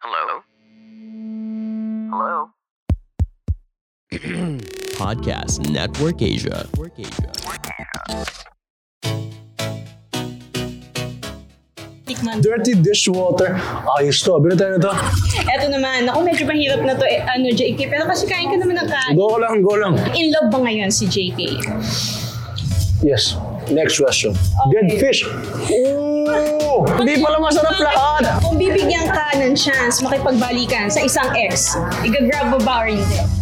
Hello? Hello? Podcast Network Asia. Network Asia. Tikman. Dirty dishwater. Ayos to. Bili tayo na to. Eto naman, ako medyo mahirap na to, eh, ano, JK. Pero kasi kain ka naman ng kain. Go lang, go lang. In love ba ngayon si JK? Yes. Next question. Dead fish. Ooh! Hindi pala masarap lahat. Kung bibigyan ka ng chance makipagbalikan sa isang ex, igagrab mo ba or hindi?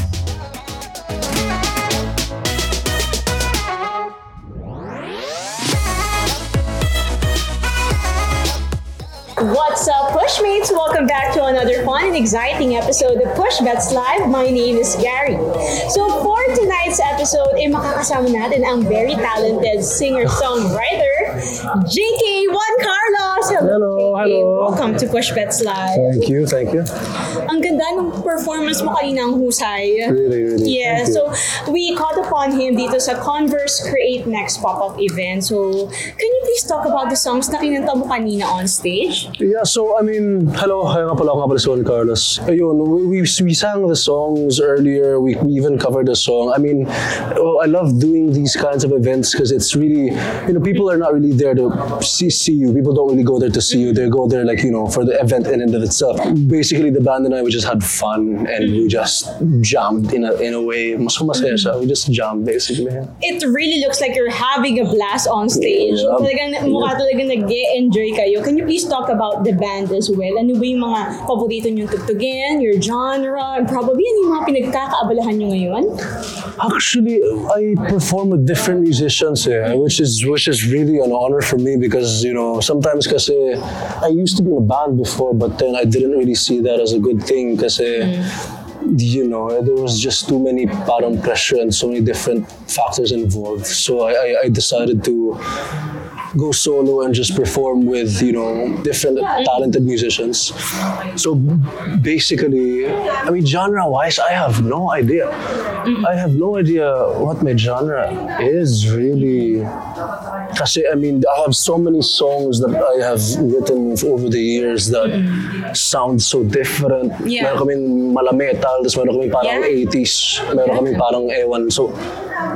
What's up, Pushmates? Welcome back to another fun and exciting episode of Push Bets Live. My name is Gary. So for tonight's episode, eh, makakasama natin ang very talented singer-songwriter, JK Juan Carlos. Hello, JK. hello. Welcome to Push Bets Live. Thank you, thank you. Ang ganda ng performance mo kanina, ang husay. Really, really. Yeah, Thank you. so we caught upon him dito sa Converse Create Next pop-up event. So, can you please talk about the songs na kinanta mo kanina on stage? Yeah, so I mean, hello, kaya nga pala ako nga pala si Juan Carlos. Ayun, we, we, we sang the songs earlier, we, we even covered the song. I mean, oh, I love doing these kinds of events because it's really, you know, people are not really there to see, see you. People don't really go there to see you. They go there like, you know, for the event in and of itself. Basically, the band and I, we just had fun and we just jammed in a, in a way. Mas masaya siya. We just jammed basically. It really looks like you're having a blast on stage. Yeah. Talagang, mukha talagang nag-enjoy kayo. Can you please talk about the band as well? Ano ba yung mga paborito niyong tugtugin, your genre, and probably ano yung mga pinagkakaabalahan niyo ngayon? Actually, I perform with different musicians, eh, which is which is really an honor for me because you know sometimes kasi eh, I used to be in a band before, but then I didn't really see that as a good thing kasi eh, you know there was just too many parang pressure and so many different factors involved. So I, I, I decided to go solo and just perform with you know different talented musicians. So basically, I mean genre wise, I have no idea. I have no idea what my genre is really. Kasi I mean, I have so many songs that I have written over the years that sound so different. Yeah. Meron kaming mala metal, tapos meron kaming parang Yeah. 80s, meron kaming parang ewan. So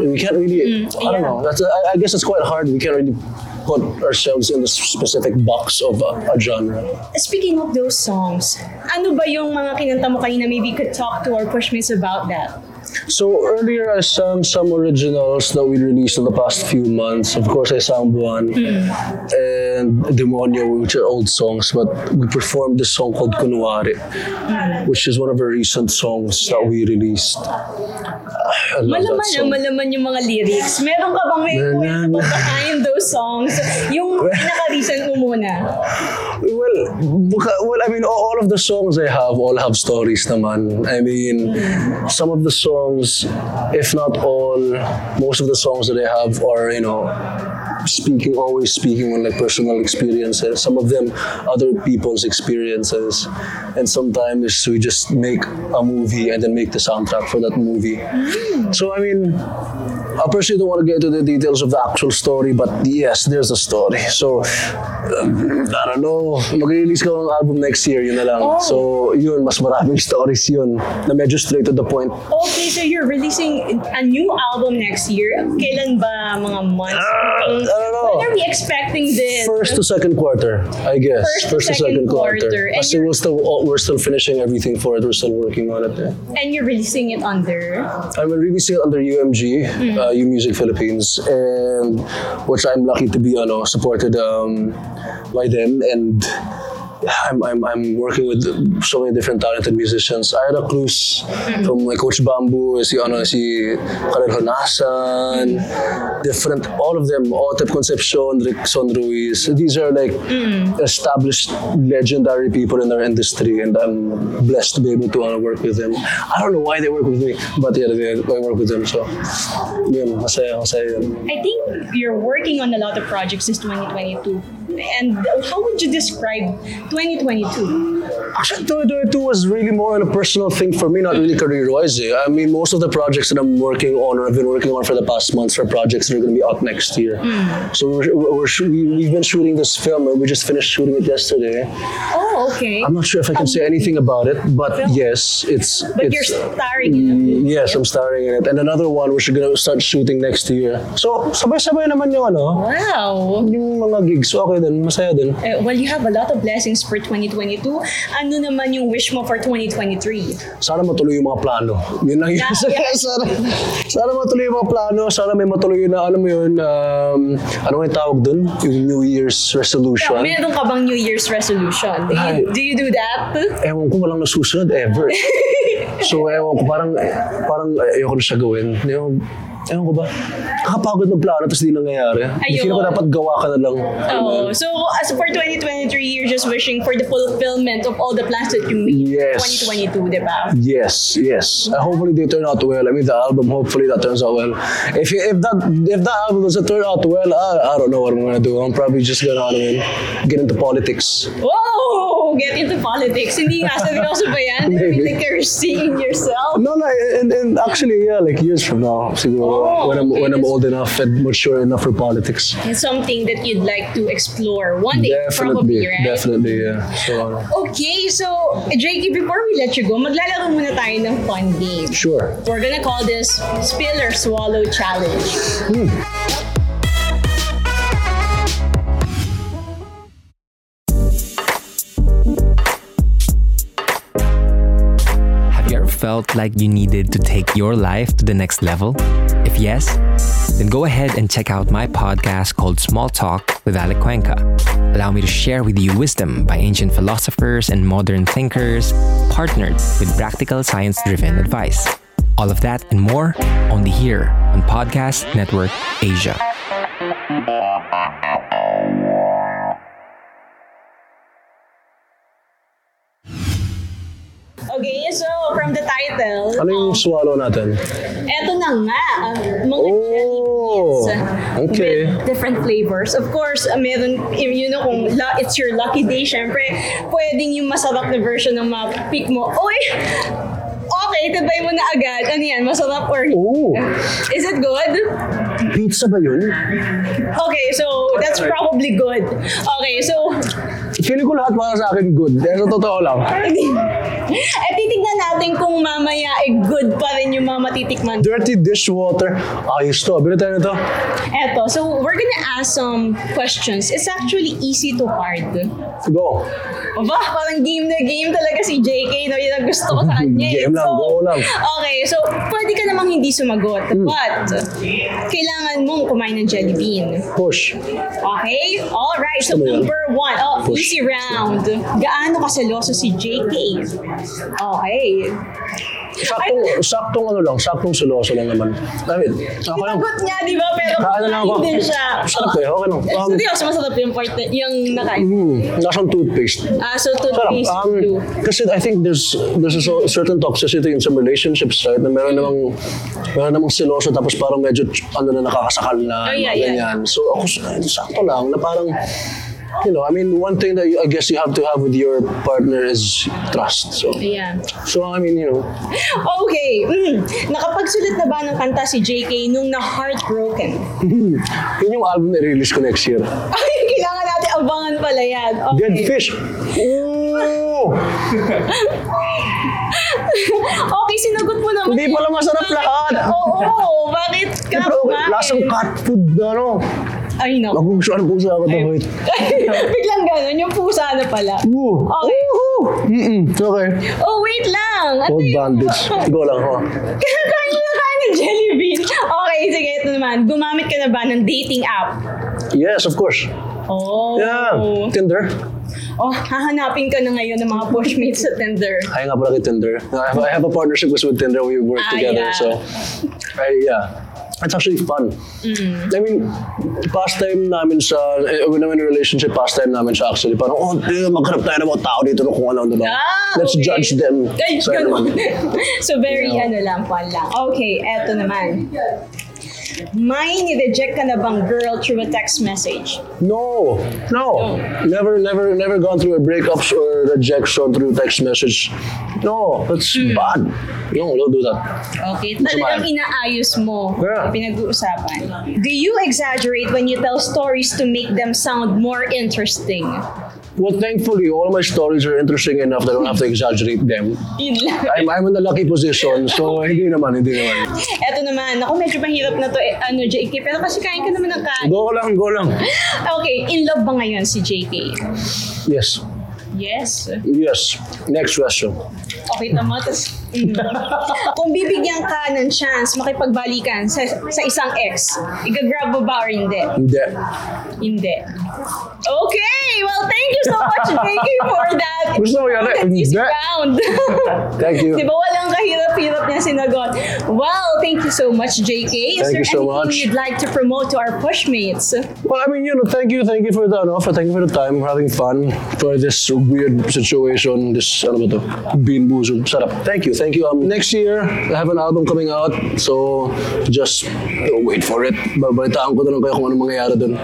we can't really, I don't yeah. know. That's I, I guess it's quite hard. We can't really put ourselves in the specific box of a, a genre. Speaking of those songs, ano ba yung mga kinanta mo kanina? Maybe you could talk to our pushmates about that. So earlier I sang some originals that we released in the past few months. Of course I sang Buwan and Demonyo, which are old songs, but we performed this song called Kunwari, which is one of our recent songs that we released. I love Malaman na song. malaman yung mga lyrics. Meron ka bang may Meron. kwento behind songs? Yung pinaka-recent mo muna. Well, buka- well, I mean, all of the songs I have all have stories naman. I mean, some of the songs, if not all, most of the songs that I have are, you know, speaking, always speaking on like personal experiences. Some of them, other people's experiences. And sometimes we just make a movie and then make the soundtrack for that movie. Mm. So, I mean, I personally don't want to get into the details of the actual story, but yes, there's a story. So, um, I don't know, mag-release ka ng album next year, yun na lang. Oh. So, yun, mas maraming stories yun na medyo straight to the point. Okay, so you're releasing a new album next year. Kailan ba mga months? I don't know. When are we expecting this? First to second quarter, I guess. First to second quarter. And Kasi we're still, we're still finishing everything for it. We're still working on it. eh. And you're releasing it under? I'm releasing it under UMG, uh, U Music Philippines, and which I'm lucky to be ano, supported um, by them. And I'm, I'm, I'm working with so many different talented musicians. Ira Cruz from like Coach Bamboo, si, ano, si Khalil Honasan, different, all of them, Otep Concepcion, Rickson Ruiz. These are like established legendary people in our industry, and I'm blessed to be able to uh, work with them. I don't know why they work with me, but yeah, they, I work with them. So, yun, masaya, masaya yun. I think you're working on a lot of projects since 2022. And how would you describe 2022? Actually, 2022 was really more on a personal thing for me, not really career-wise. I mean, most of the projects that I'm working on or I've been working on for the past months are projects that are going to be out next year. Hmm. So we're, we're, sh- we- we've been shooting this film, and we just finished shooting it yesterday. Oh, okay. I'm not sure if I can say anything about it, but yes, it's. But it's, you're starring in it. Yes, I'm starring in it. And another one, we're going to start shooting next year. So, sabay-sabay naman yung ano, Wow. yung mga gigs. So, okay din, masaya din. Eh, well, you have a lot of blessings for 2022. Ano naman yung wish mo for 2023? Sana matuloy yung mga plano. Yun lang yun. Yeah, yeah. sana, sana matuloy yung mga plano. Sana may matuloy na, ano mo yun, um, ano nga yung tawag dun? Yung New Year's resolution. Meron ka bang New Year's resolution? Do Ay. you, do you do that? Ewan ko, walang nasusunod ever. so, ewan ko, parang, parang ayoko na siya gawin. Ewan, ewan ko ba? Nakapagod ng plano tapos di nangyayari. Hindi Ayun. ko dapat gawa ka na lang. Oh, so as for 2023, you're just wishing for the fulfillment of all the plans that you made Yes. 2022, di ba? Yes, yes. Uh, hopefully they turn out well. I mean, the album. Hopefully that turns out well. If if that if that album doesn't turn out well, I, I don't know what I'm gonna do. I'm probably just gonna ano yun, get into politics. Whoa! Get into politics. Hindi nga, seryoso ba yan? I Maybe. feel like you're seeing yourself. No, no, and, and actually, yeah, like years from now, siguro, Oh, Oh, when I'm okay. when I'm old enough and mature enough for politics. It's something that you'd like to explore one day, Definitely, probably, right? definitely, yeah. So, ano, Okay, so Jakey, before we let you go, maglalaro muna tayo ng fun game. sure. We're gonna call this Spill or Swallow Challenge. Hmm. Have you ever felt like you needed to take your life to the next level? If yes, then go ahead and check out my podcast called Small Talk with Alec Cuenca. Allow me to share with you wisdom by ancient philosophers and modern thinkers, partnered with practical science driven advice. All of that and more only here on Podcast Network Asia. So from the title, Ano yung swallow natin? eto na nga, ah, mga jelly Oh, beans okay. with different flavors. Of course, uh, meron, you know, kung it's your lucky day, syempre, pwedeng yung masarap na version ng ma-pick mo. Uy! Okay, tabay mo na agad. Ano yan? Masarap or Oh, Is it good? pizza ba yun? Okay, so that's probably good. Okay, so Feeling ko lahat para sa akin good. Pero sa totoo lang. eh titignan natin kung mamaya eh good pa rin yung mga matitikman. Dirty dishwater. Ayos to. Bili tayo nito. Eto, so we're gonna ask some questions. It's actually easy to hard. Go. Aba, parang game na game talaga si JK, no? Yun ang gusto ko sa kanya. eh. Game lang, So, go lang. Okay, so pwede ka namang hindi sumagot. But, kailangan mong kumain ng jelly bean. Push. Okay? Alright, so Ano number one. Oh, Push. easy round. Gaano kaseloso si JK? Okay. Saktong, saktong ano lang, saktong suloso lang naman. Mean, ako lang. Sagot niya, di ba? Pero Kaano lang ako. din siya. Sarap eh, okay lang. Um, seryoso, masarap yung part na- yung nakain. hmm, lasang toothpaste. Ah, so Sarap. toothpaste Um, too. kasi I think there's there's a so- certain toxicity in some relationships, right? Na meron namang meron namang siloso tapos parang medyo ano na nakakasakal na Oh, yeah, mga yeah. ganyan. So ako sakto lang na parang you know, I mean, one thing that you, I guess you have to have with your partner is trust. So, Ayan. so I mean, you know, Okay. Mm. Nakapagsulat na ba ng kanta si JK nung na-heartbroken? yun yung album na release ko next year. Ay, kailangan abangan pala yan. Dead Okay. Fish. Ooh! okay, sinagot mo naman. Hindi pala masarap lahat. Oo, bakit ka Pero kumain? lasang cat food na ano. Ay, no. Magugustuhan po sa ako. Wait. Biglang ganun, yung pusa na pala. Ooh. Okay. Mm-mm. Okay. Oh, wait lang. Ano Old bandage. Go lang ako. Kaya na kain ng jelly bean. Okay, sige, ito naman. Gumamit ka na ba ng dating app? Yes, of course. Oh. Yeah. Tinder. Oh, hahanapin ka na ngayon ng mga pushmates sa Tinder. Ay nga pala kay Tinder. I have, I have a partnership with Tinder. We work Ah, together. yeah. So, I, yeah. It's actually fun. Mm. I mean, pastime namin sa, eh, when I'm in a relationship, pastime namin siya actually. Parang, oh, eh, maghanap tayo ng mga tao dito no, kung ano, ano lang. Ah, Let's okay. judge them. Ay, So, ganun. so, very Yeah. ano lang, fun lang. Okay, eto naman. May nireject ka na bang girl through a text message? No, no, never, never, never gone through a breakups or rejection through text message. No, that's bad. No, don't do that. Okay, talagang inaayos mo. Yeah. Pinag-uusapan. Do you exaggerate when you tell stories to make them sound more interesting? Well, thankfully, all my stories are interesting enough that I don't have to exaggerate them. Yun lang. I'm, I'm in a lucky position, so hindi naman, hindi naman. Eto naman, ako medyo mahirap na to, eh, ano, JK, pero kasi kain ka naman ng kain. Go lang, go lang. Okay, in love ba ngayon si JK? Yes, Yes. yes. Next question. Okay, tama. Tas, mm. Kung bibigyan ka ng chance makipagbalikan sa, sa isang ex, igagrab mo ba or hindi? Hindi. Hindi. Okay! Well, thank you so much, JK, for that. Gusto mo yan, Hindi. round. Thank you. Di ba walang kahirap-hirap niya sinagot? Well, thank you so much, JK. Is Thank there you so anything much. you'd like to promote to our pushmates? Well, I mean, you know, thank you, thank you for the, ano, for, thank you for the time, having fun, for this weird situation, this, ano ba to, bean boozled. Shut up. Thank you, thank you. Um, next year, I have an album coming out, so just know, wait for it. Babalitaan ko na lang kayo kung anong mangyayari dun,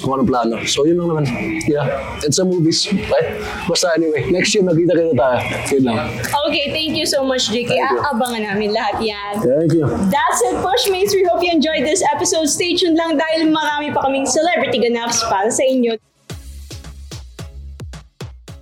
kung anong plano. So, yun lang naman. Yeah, it's a movies, right? Basta anyway, next year, magkita kita tayo. Yun lang. Okay, thank you so much, JK. Thank you. Aabangan namin lahat yan. Thank you. That's it, Pushmates. We hope you enjoyed this episode. Stay tuned lang dahil marami pa kaming celebrity ganaps para sa inyo.